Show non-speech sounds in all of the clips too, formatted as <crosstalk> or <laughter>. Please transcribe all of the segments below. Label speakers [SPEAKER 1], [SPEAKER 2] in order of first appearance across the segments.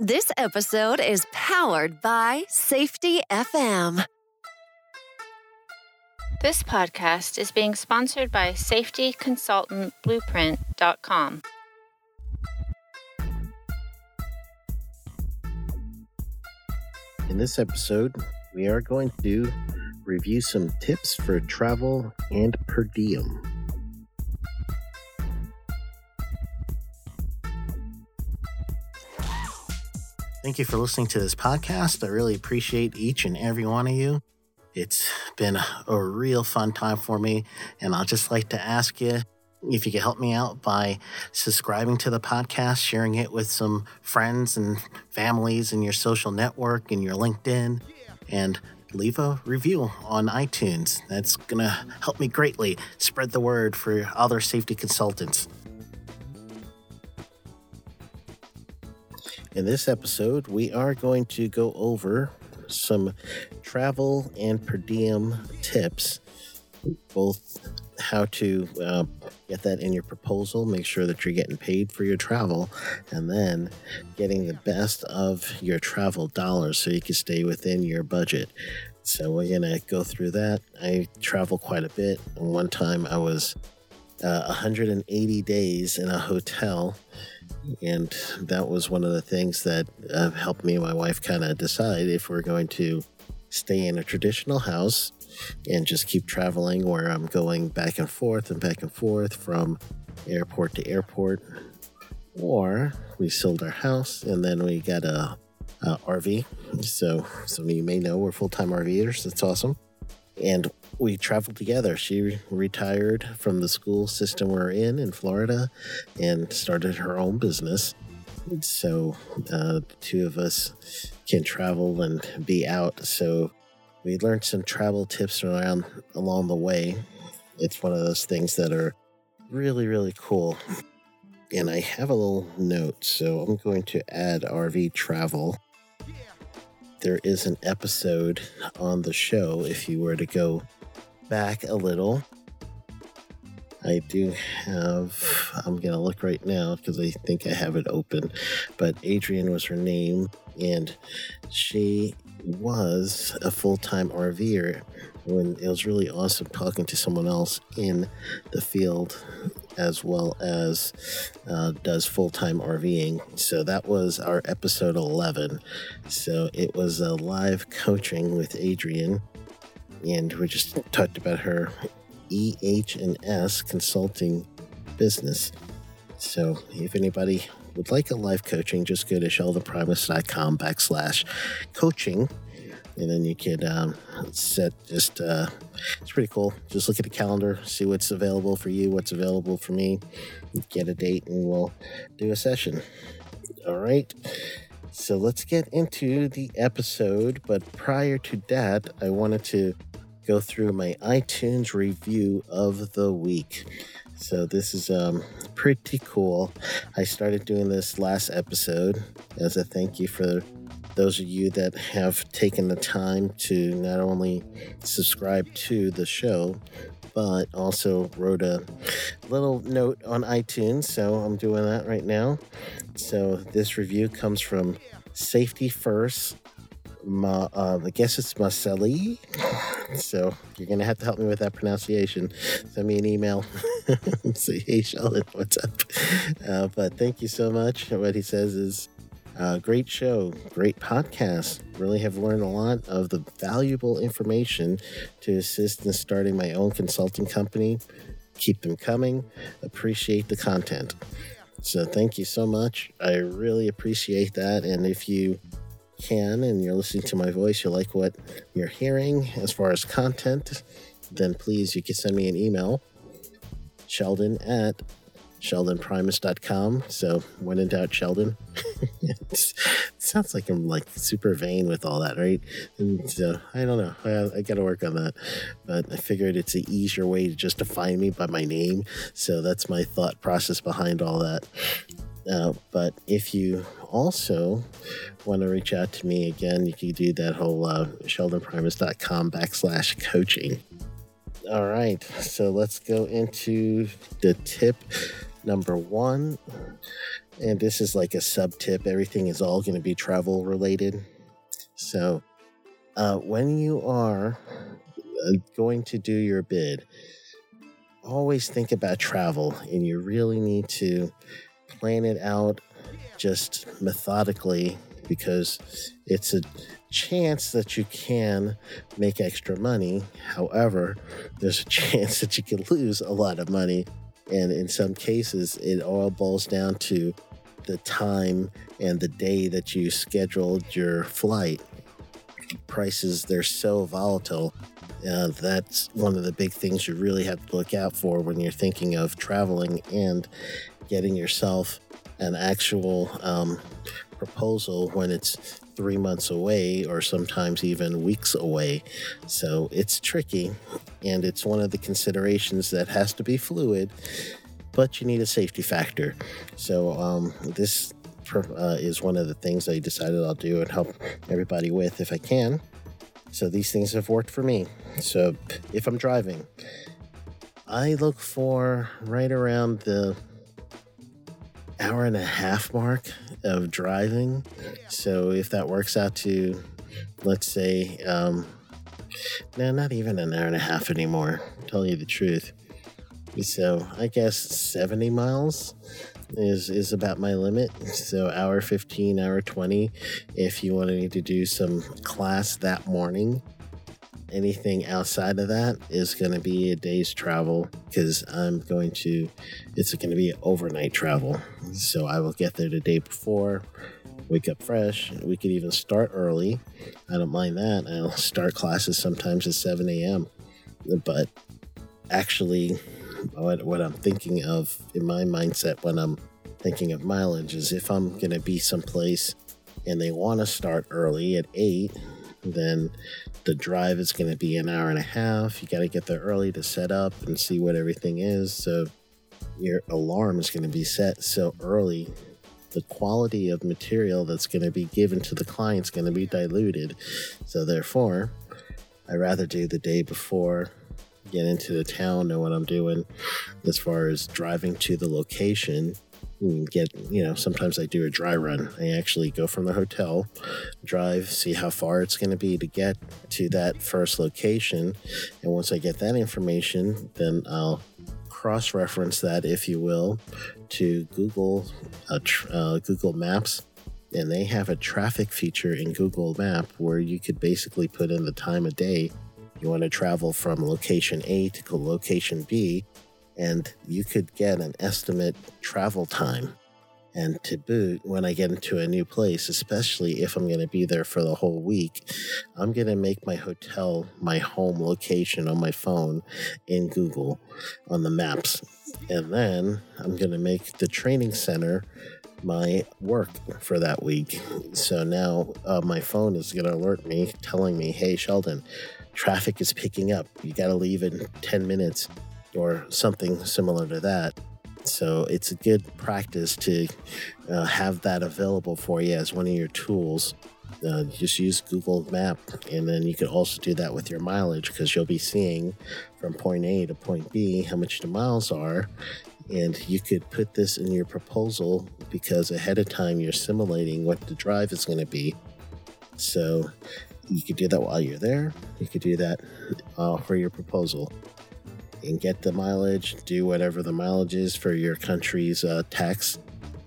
[SPEAKER 1] This episode is powered by Safety FM.
[SPEAKER 2] This podcast is being sponsored by safetyconsultantblueprint.com.
[SPEAKER 3] In this episode, we are going to review some tips for travel and per diem. Thank you for listening to this podcast. I really appreciate each and every one of you. It's been a real fun time for me, and I'll just like to ask you if you could help me out by subscribing to the podcast, sharing it with some friends and families in your social network and your LinkedIn, and leave a review on iTunes. That's going to help me greatly spread the word for other safety consultants. In this episode, we are going to go over some travel and per diem tips, both how to uh, get that in your proposal, make sure that you're getting paid for your travel, and then getting the best of your travel dollars so you can stay within your budget. So we're gonna go through that. I travel quite a bit. One time I was uh, 180 days in a hotel, and that was one of the things that uh, helped me and my wife kind of decide if we're going to stay in a traditional house and just keep traveling where I'm going back and forth and back and forth from airport to airport. Or we sold our house and then we got a, a RV. So some of you may know we're full time RVers. That's awesome. And we traveled together. She retired from the school system we're in in Florida and started her own business. So uh, the two of us can travel and be out. So we learned some travel tips around along the way. It's one of those things that are really, really cool. And I have a little note, so I'm going to add RV travel. There is an episode on the show if you were to go back a little. I do have, I'm going to look right now because I think I have it open, but Adrian was her name, and she was a full time RVer when it was really awesome talking to someone else in the field as well as uh, does full time RVing. So that was our episode 11. So it was a live coaching with Adrian, and we just talked about her EH and S consulting business. So if anybody would like a live coaching, just go to sheldonprimus.com backslash coaching. And then you could um, set just, uh, it's pretty cool. Just look at the calendar, see what's available for you, what's available for me, get a date, and we'll do a session. All right. So let's get into the episode. But prior to that, I wanted to go through my iTunes review of the week. So this is um, pretty cool. I started doing this last episode as a thank you for those of you that have taken the time to not only subscribe to the show, but also wrote a little note on iTunes. So I'm doing that right now. So this review comes from Safety First. Ma, uh, I guess it's Marcelli. So you're gonna have to help me with that pronunciation. Send me an email. <laughs> Say, hey Sheldon, what's up? Uh, but thank you so much. What he says is uh, great show, great podcast. Really have learned a lot of the valuable information to assist in starting my own consulting company. Keep them coming. Appreciate the content. So thank you so much. I really appreciate that. And if you can and you're listening to my voice, you like what you're hearing as far as content, then please you can send me an email, Sheldon at sheldonprimus.com. So when in doubt, Sheldon. <laughs> sounds like I'm like super vain with all that, right? And so I don't know. I, I got to work on that. But I figured it's an easier way to just define me by my name. So that's my thought process behind all that. Uh, but if you also want to reach out to me again, you can do that whole uh, sheldonprimus.com backslash coaching. All right, so let's go into the tip number one. and this is like a sub tip. Everything is all going to be travel related. So, uh, when you are uh, going to do your bid, always think about travel, and you really need to plan it out just methodically because it's a chance that you can make extra money. However, there's a <laughs> chance that you can lose a lot of money. And in some cases, it all boils down to the time and the day that you scheduled your flight. Prices, they're so volatile. Uh, that's one of the big things you really have to look out for when you're thinking of traveling and getting yourself an actual um, proposal when it's three months away or sometimes even weeks away. So it's tricky and it's one of the considerations that has to be fluid, but you need a safety factor. So um, this uh, is one of the things I decided I'll do and help everybody with if I can. So these things have worked for me. So if I'm driving, I look for right around the hour and a half mark of driving. So if that works out to, let's say, um, no, not even an hour and a half anymore. Tell you the truth. So I guess 70 miles is is about my limit. So hour 15, hour 20 if you wanted to do some class that morning anything outside of that is going to be a day's travel because I'm going to, it's going to be overnight travel. So I will get there the day before, wake up fresh. We could even start early. I don't mind that. I'll <laughs> start classes sometimes at 7 a.m. But actually, what, what I'm thinking of in my mindset when I'm thinking of mileage is if I'm going to be someplace and they want to start early at 8, then the drive is going to be an hour and a half. You got to get there early to set up and see what everything is. So your alarm is going to be set so early. The quality of material that's going to be given to the client is going to be diluted. So therefore, I rather do the day before, get into the town, know what I'm doing as far as driving to the location get you know sometimes i do a dry run. I actually go from the hotel drive see how far it's going to be to get to that first location. And once i get that information then i'll cross reference that if you will to google uh, tr- uh, google maps. And they have a traffic feature in google map where you could basically put in the time of day. You want to travel from location a to location b and you could get an estimate travel time. And to boot, when I get into a new place, especially if I'm going to be there for the whole week, I'm going to make my hotel my home location on my phone in Google on the maps. And then I'm going to make the training center my work for that week. So now uh, my phone is going to alert me, telling me, hey, Sheldon, traffic is picking up. You got to leave in 10 minutes or something similar to that. So it's a good practice to uh, have that available for you as one of your tools. Uh, just use Google Map, and then you can also do that with your mileage because you'll be seeing from point A to point B how much the miles are, and you could put this in your proposal because ahead of time you're simulating what the drive is going to be. So you could do that while you're there. You could do that uh, for your proposal and get the mileage, do whatever the mileage is for your country's uh, tax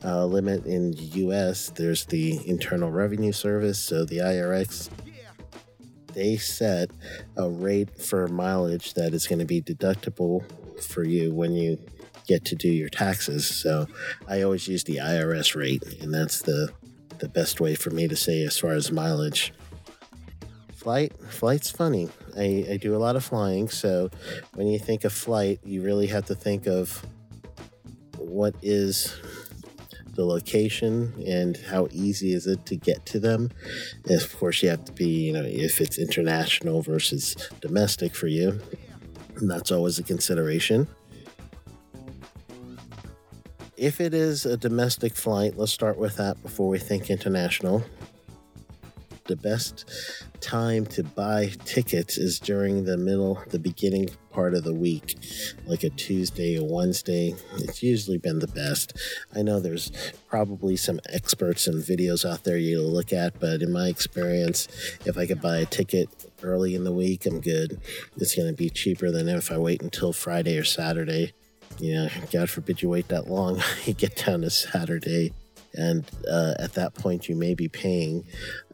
[SPEAKER 3] uh, limit in the US. There's the Internal Revenue Service, so the IRS. They set a rate for mileage that is going to be deductible for you when you get to do your taxes. So I always use the IRS rate, and that's the the best way for me to say as far as mileage. Flight, flight's funny. I, I do a lot of flying, so when you think of flight, you really have to think of what is the location and how easy is it to get to them. And of course, you have to be, you know, if it's international versus domestic for you, that's always a consideration. If it is a domestic flight, let's start with that before we think international the best time to buy tickets is during the middle, the beginning part of the week, like a Tuesday or Wednesday. It's usually been the best. I know there's probably some experts and videos out there you look at, but in my experience, if I could buy a ticket early in the week, I'm good. It's going to be cheaper than if I wait until Friday or Saturday. You know, God forbid you wait that long, <laughs> you get down to Saturday and uh, at that point you may be paying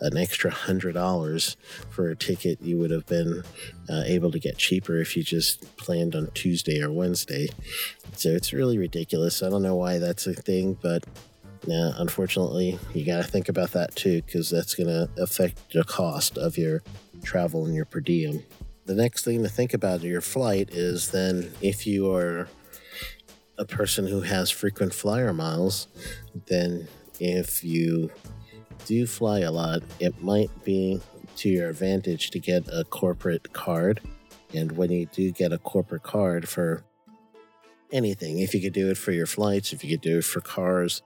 [SPEAKER 3] an extra hundred dollars for a ticket you would have been uh, able to get cheaper if you just planned on Tuesday or Wednesday. So it's really ridiculous. I don't know why that's a thing, but yeah, unfortunately, you got to think about that too because that's going to affect the cost of your travel and your per diem. The next thing to think about your flight is then if you are a person who has frequent flyer miles, then if you do fly a lot, it might be to your advantage to get a corporate card. And when you do get a corporate card for anything, if you could do it for your flights, if you could do it for cars,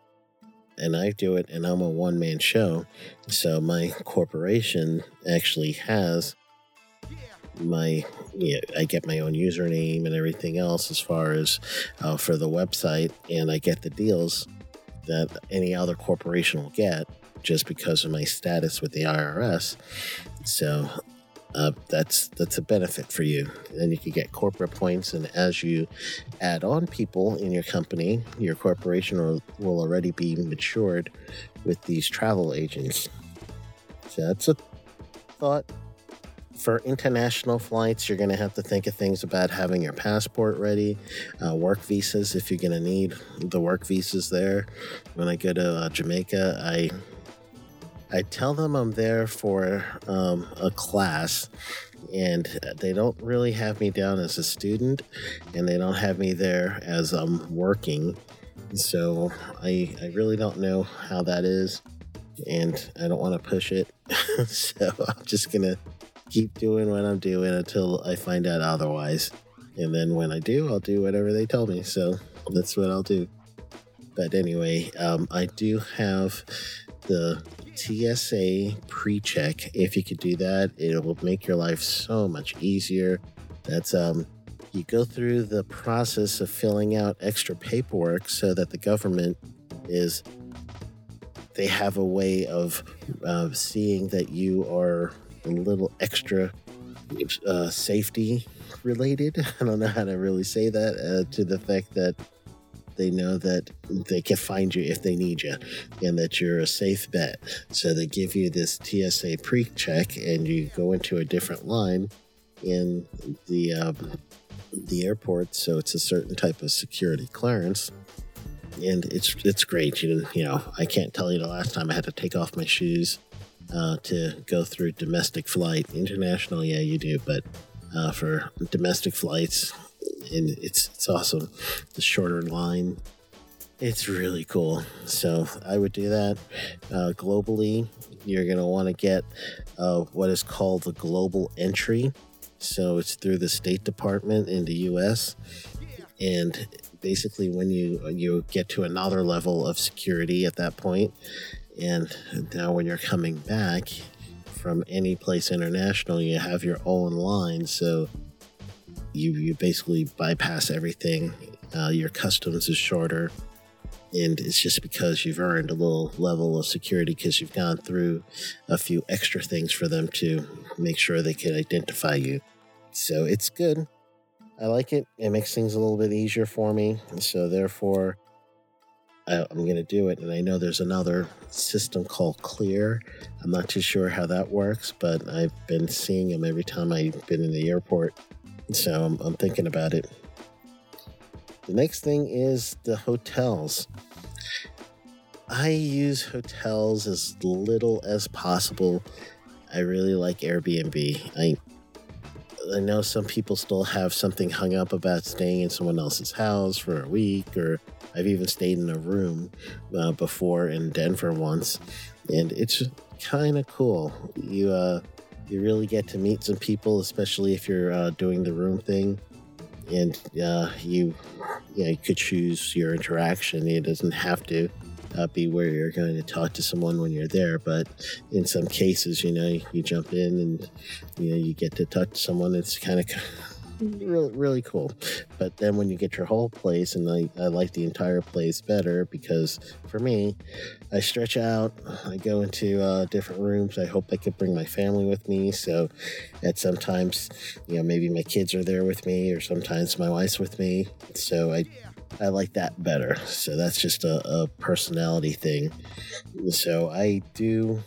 [SPEAKER 3] and I do it, and I'm a one man show, so my corporation actually has my yeah, I get my own username and everything else as far as uh, for the website, and I get the deals that any other corporation will get just because of my status with the IRS. So uh, that's that's a benefit for you. And you can get corporate points, and as you add on people in your company, your corporation will, will already be matured with these travel agents. So that's a thought for international flights, you're going to have to think of things about having your passport ready, uh, work visas if you're going to need the work visas there. When I go to uh, Jamaica, I I tell them I'm there for um, a class, and they don't really have me down as a student, and they don't have me there as I'm working. So I I really don't know how that is, and I don't want to push it. <laughs> so I'm just gonna keep doing what I'm doing until I find out otherwise. And then when I do, I'll do whatever they tell me. So that's what I'll do. But anyway, um, I do have the TSA pre check. If you could do that, it will make your life so much easier. That's, um, you go through the process of filling out extra paperwork so that the government is they have a way of uh, seeing that you are a little extra uh, safety related. <laughs> I don't know how to really say that uh, to the fact that they know that they can find you if they need you and that you're a safe bet. So they give you this TSA pre check and you go into a different line in the um, the airport. So it's a certain type of security clearance. And it's it's great. You, you know, I can't tell you the last time I had to take off my shoes uh, to go through domestic flight. International, yeah, you do, but uh, for domestic flights, and it's it's awesome. The shorter line, it's really cool. So I would do that. Uh, globally, you're gonna want to get uh, what is called the global entry. So it's through the State Department in the U.S. and basically when you you get to another level of security at that point and now, when you're coming back from any place international, you have your own line. So you, you basically bypass everything. Uh, your customs is shorter. And it's just because you've earned a little level of security because you've gone through a few extra things for them to make sure they can identify you. So it's good. I like it. It makes things a little bit easier for me. So therefore, I, am going to do it. And I know there's another system called Clear. I'm not too sure how that works, but I've been seeing them every time I've been in the airport. So I'm, I'm thinking about it. The next thing is the hotels. I use hotels as little as possible. I really like Airbnb. I I know some people still have something hung up about staying in someone else's house for a week or I've even stayed in a room uh, before in Denver once, and it's kind of cool. You uh, you really get to meet some people, especially if you're uh, doing the room thing, and uh, you yeah you could choose your interaction. It doesn't have to be where you're going to talk to someone when you're there. But in some cases, you know, you, jump in and you know you get to talk to someone. It's kind of really really cool. But then when you get your whole place, and I, I like the entire place better because for me, I stretch out. I go into uh, different rooms. I hope I could bring my family with me. So, at sometimes, you know, maybe my kids are there with me, or sometimes my wife's with me. So I I like that better. So that's just a, a personality thing. So I do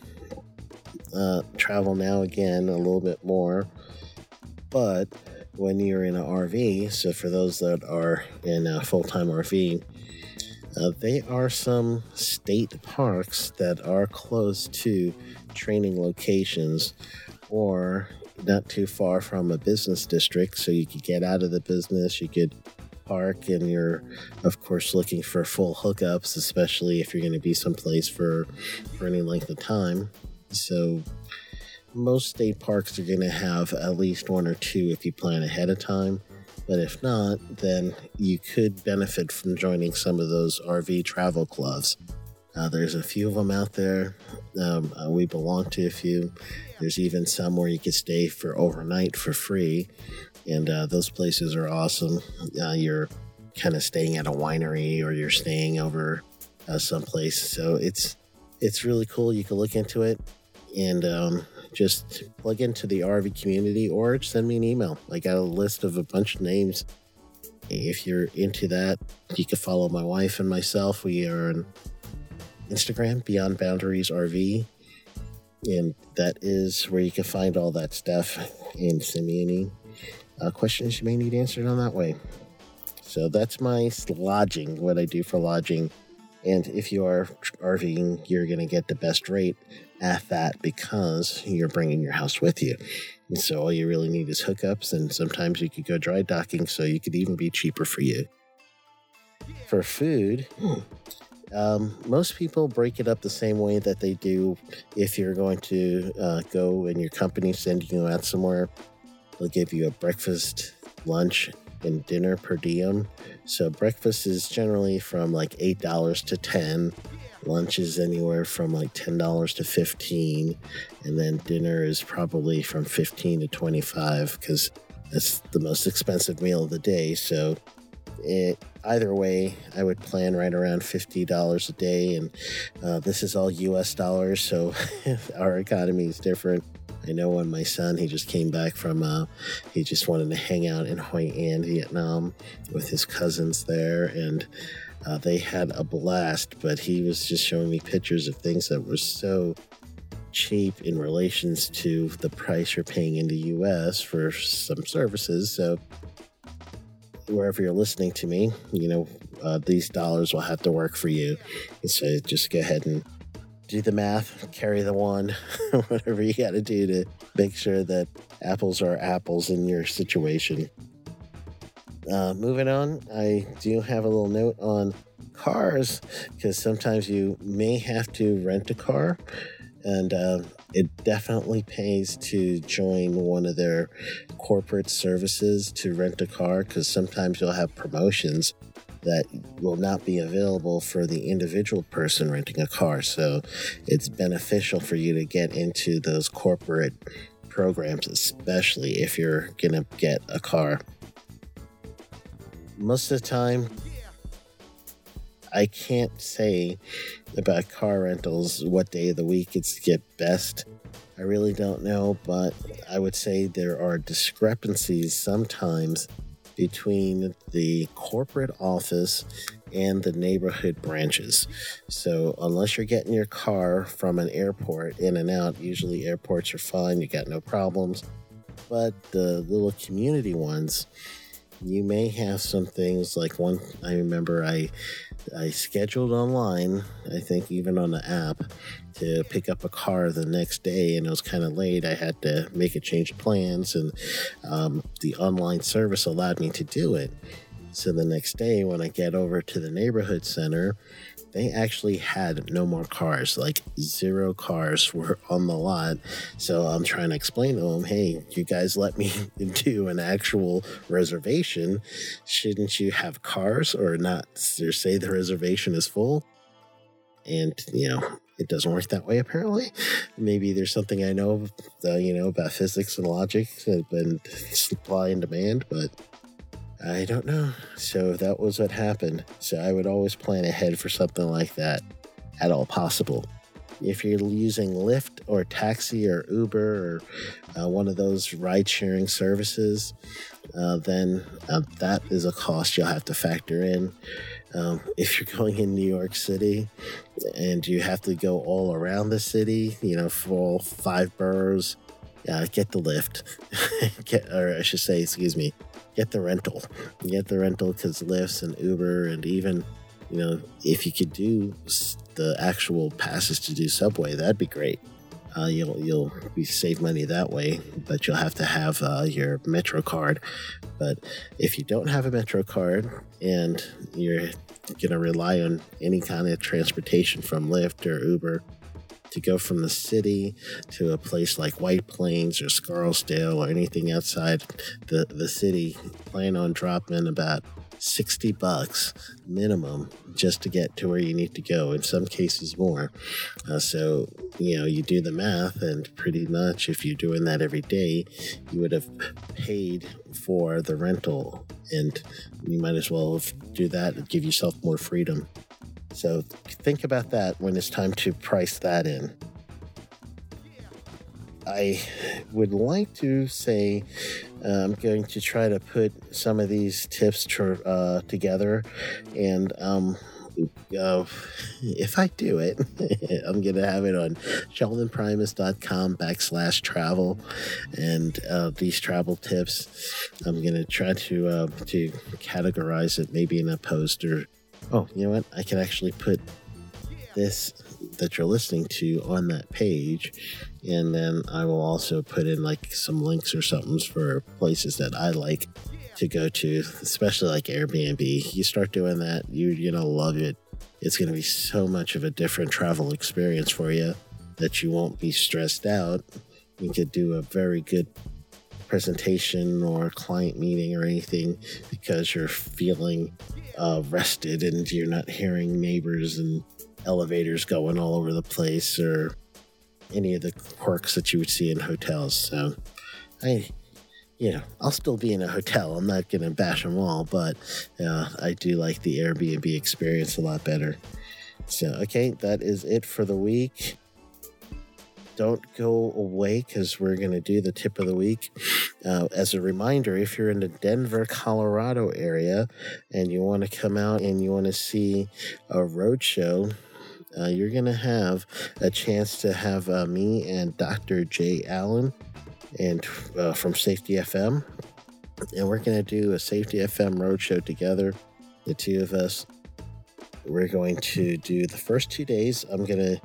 [SPEAKER 3] uh, travel now again a little bit more, but when you're in an RV, so for those that are in a full time RV, uh, they are some state parks that are close to training locations or not too far from a business district. So you could get out of the business, you could park, and you're, of course, looking for full hookups, especially if you're going to be someplace for, for any length of time. So most state parks are going to have at least one or two if you plan ahead of time. But if not, then you could benefit from joining some of those RV travel clubs. Uh, there's a few of them out there. Um, uh, we belong to a few. There's even some where you could stay for overnight for free, and uh, those places are awesome. Uh, you're kind of staying at a winery or you're staying over uh, someplace, so it's it's really cool. You can look into it, and um, just plug into the RV community or send me an email. I got a list of a bunch of names. If you're into that, you can follow my wife and myself. We are on Instagram, Beyond Boundaries RV. And that is where you can find all that stuff and send me uh, questions you may need answered on that way. So that's my lodging, what I do for lodging. And if you are RVing, you're going to get the best rate at that because you're bringing your house with you. And so all you really need is hookups, and sometimes you could go dry docking, so you could even be cheaper for you. For food, um, most people break it up the same way that they do if you're going to uh, go and your company sending you out somewhere. They'll give you a breakfast, lunch, and dinner per diem. So breakfast is generally from like eight dollars to ten. Lunch is anywhere from like $10 to 15 and then dinner is probably from 15 to 25 because that's the most expensive meal of the day. So it, either way i would plan right around $50 a day. And uh, this is all us dollars so <laughs> our economy is different I know when my son, he just came back from, uh, he just wanted to hang out in Hoi An, Vietnam with his cousins there. And uh, they had a blast, but he was just showing me pictures of things that were so cheap in relations to the price you're paying in the US for some services. So, wherever you're listening to me, you know, uh, these dollars will have to work for you. So, just go ahead and do the math, carry the one, <laughs> whatever you got to do to make sure that apples are apples in your situation. Uh, moving on, I do have a little note on cars because sometimes you may have to rent a car, and uh, it definitely pays to join one of their corporate services to rent a car because sometimes you'll have promotions that will not be available for the individual person renting a car. So it's beneficial for you to get into those corporate programs, especially if you're going to get a car most of the time, I can't say about car rentals what day of the week it's get best. I really don't know, but I would say there are discrepancies sometimes between the corporate office and the neighborhood branches. So, unless you're getting your car from an airport in and out, usually airports are fine, you got no problems. But the little community ones, you may have some things like one I remember I I scheduled online, I think even on the app, to pick up a car the next day, and it was kind of late. I had to make a change of plans, and um, the online service allowed me to do it. So the next day, when I get over to the neighborhood center, they actually had no more cars. Like zero cars were on the lot. So I'm trying to explain to them, hey, you guys let me <laughs> do an actual reservation. Shouldn't you have cars or not? Or say the reservation is full? and you know it doesn't work that way apparently maybe there's something i know uh, you know about physics and logic and supply and demand but i don't know so that was what happened so i would always plan ahead for something like that at all possible if you're using Lyft or taxi or Uber or uh, one of those ride sharing services, uh, then uh, that is a cost you'll have to factor in. Um, if you're going in New York City and you have to go all around the city, you know, for all five boroughs, uh, get the Lyft. <laughs> get, or I should say, excuse me, get the rental. Get the rental because Lyfts and Uber and even, you know, if you could do the actual passes to do Subway, that'd be great. Uh, you'll you'll be save money that way, but you'll have to have uh, your Metro card. But if you don't have a Metro card and you're gonna rely on any kind of transportation from Lyft or Uber to go from the city to a place like White Plains or Scarsdale or anything outside the, the city, plan on dropping about 60 bucks minimum just to get to where you need to go, in some cases more. Uh, so, you know, you do the math, and pretty much if you're doing that every day, you would have paid for the rental, and you might as well do that and give yourself more freedom. So, think about that when it's time to price that in. I would like to say uh, I'm going to try to put some of these tips uh, together, and um, uh, if I do it, <laughs> I'm going to have it on sheldonprimus.com backslash travel, and uh, these travel tips, I'm going to try to uh, to categorize it maybe in a poster. Oh, you know what? I can actually put this that you're listening to on that page and then I will also put in like some links or something for places that I like to go to, especially like Airbnb. You start doing that, you you're gonna love it. It's gonna be so much of a different travel experience for you that you won't be stressed out. You could do a very good presentation or client meeting or anything because you're feeling uh, rested and you're not hearing neighbors and elevators going all over the place or any of the quirks that you would see in hotels. So I, you know, I'll still be in a hotel. I'm not going to bash them all, but uh, I do like the Airbnb experience a lot better. So, okay, that is it for the week. Don't go away because we're going to do the tip of the week. Uh, as a reminder, if you're in the Denver, Colorado area and you want to come out and you want to see a road show, uh, you're going to have a chance to have uh, me and Dr. Jay Allen and uh, from Safety FM. And we're going to do a Safety FM roadshow together, the two of us. We're going to do the first two days. I'm going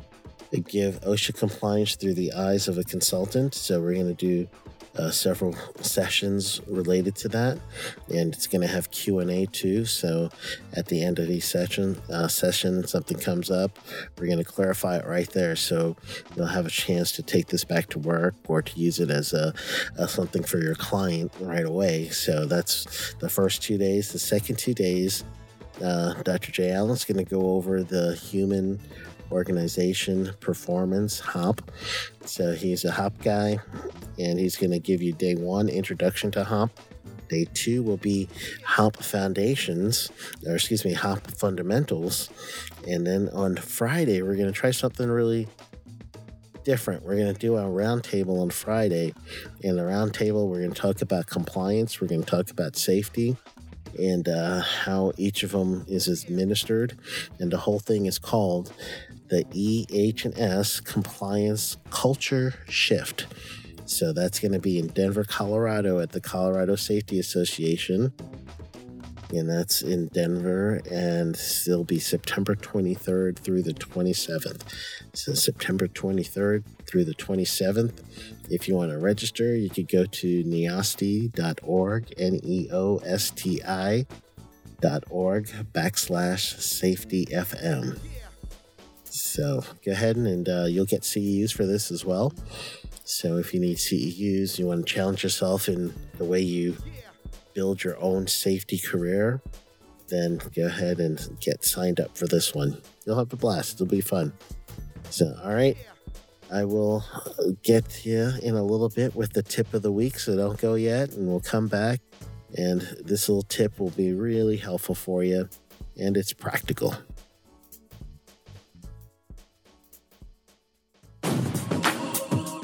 [SPEAKER 3] to give OSHA compliance through the eyes of a consultant. So we're going to do uh, several sessions related to that, and it's going to have Q and A too. So at the end of each session, uh, session something comes up, we're going to clarify it right there. So you'll have a chance to take this back to work or to use it as a, a something for your client right away. So that's the first two days. The second two days, uh, Dr. Jay Allen's going to go over the human organization performance hop. So he's a hop guy and he's going to give you day one introduction to hop. Day two will be hop foundations or excuse me hop fundamentals. And then on friday we're going to try something really different. We're going to do a roundtable on friday. In the roundtable we're going to talk about compliance we're going to talk about safety and uh, how each of them is administered. And the whole thing is called the EH&S compliance culture shift. So that's going to be in Denver, Colorado at the Colorado Safety Association. And that's in Denver, and it'll be September 23rd through the 27th. So, September 23rd through the 27th. If you want to register, you could go to neosti.org, N E O S T org backslash safety FM. So go ahead and uh, you'll get CEUs for this as well. So if you need CEUs, you want to challenge yourself in the way you build your own safety career, then go ahead and get signed up for this one. You'll have a blast. It'll be fun. So, all right. I will get you in a little bit with the tip of the week, so don't go yet, and we'll come back. And this little tip will be really helpful for you, and it's practical.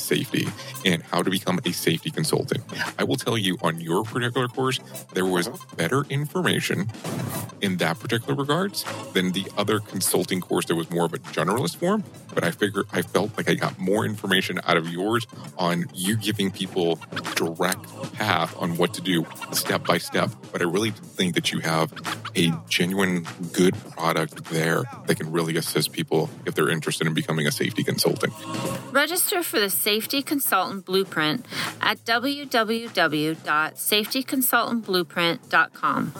[SPEAKER 4] safety and how to become a safety consultant. I will tell you on your particular course, there was better information in that particular regards than the other consulting course that was more of a generalist form. But I figure I felt like I got more information out of yours on you giving people direct path on what to do step by step. But I really think that you have a genuine good product there that can really assist people if they're interested in becoming a safety consultant.
[SPEAKER 2] Register for the Safety Consultant Blueprint at www.safetyconsultantblueprint.com.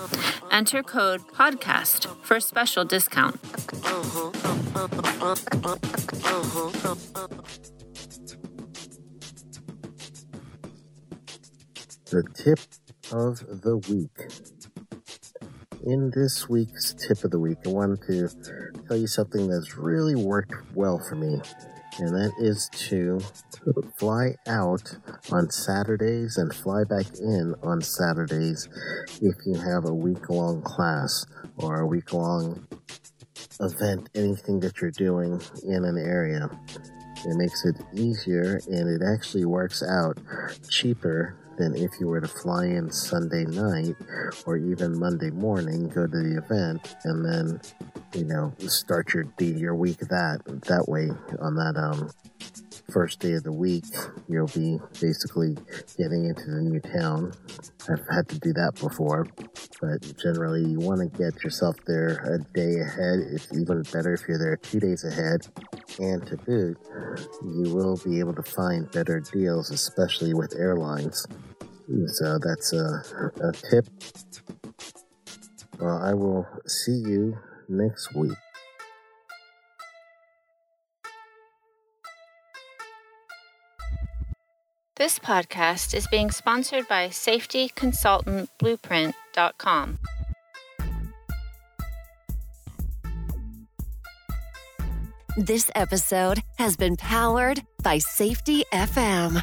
[SPEAKER 2] Enter code PODCAST for a special discount. Uh-huh. Uh-huh. Uh-huh.
[SPEAKER 3] The tip of the week. In this week's tip of the week, I wanted to tell you something that's really worked well for me, and that is to fly out on Saturdays and fly back in on Saturdays if you have a week long class or a week long event, anything that you're doing in an area. It makes it easier and it actually works out cheaper than if you were to fly in Sunday night or even Monday morning, go to the event, and then, you know, start your your week that that way on that um first day of the week, you'll be basically getting into the new town. I've had to do that before, but generally you want to get yourself there a day ahead. It's even better if you're there two days ahead. And to boot, you will be able to find better deals, especially with airlines. So that's a, a tip. Well, I will see you next week.
[SPEAKER 2] This podcast is being sponsored by safetyconsultantblueprint.com.
[SPEAKER 1] This episode has been powered by Safety FM.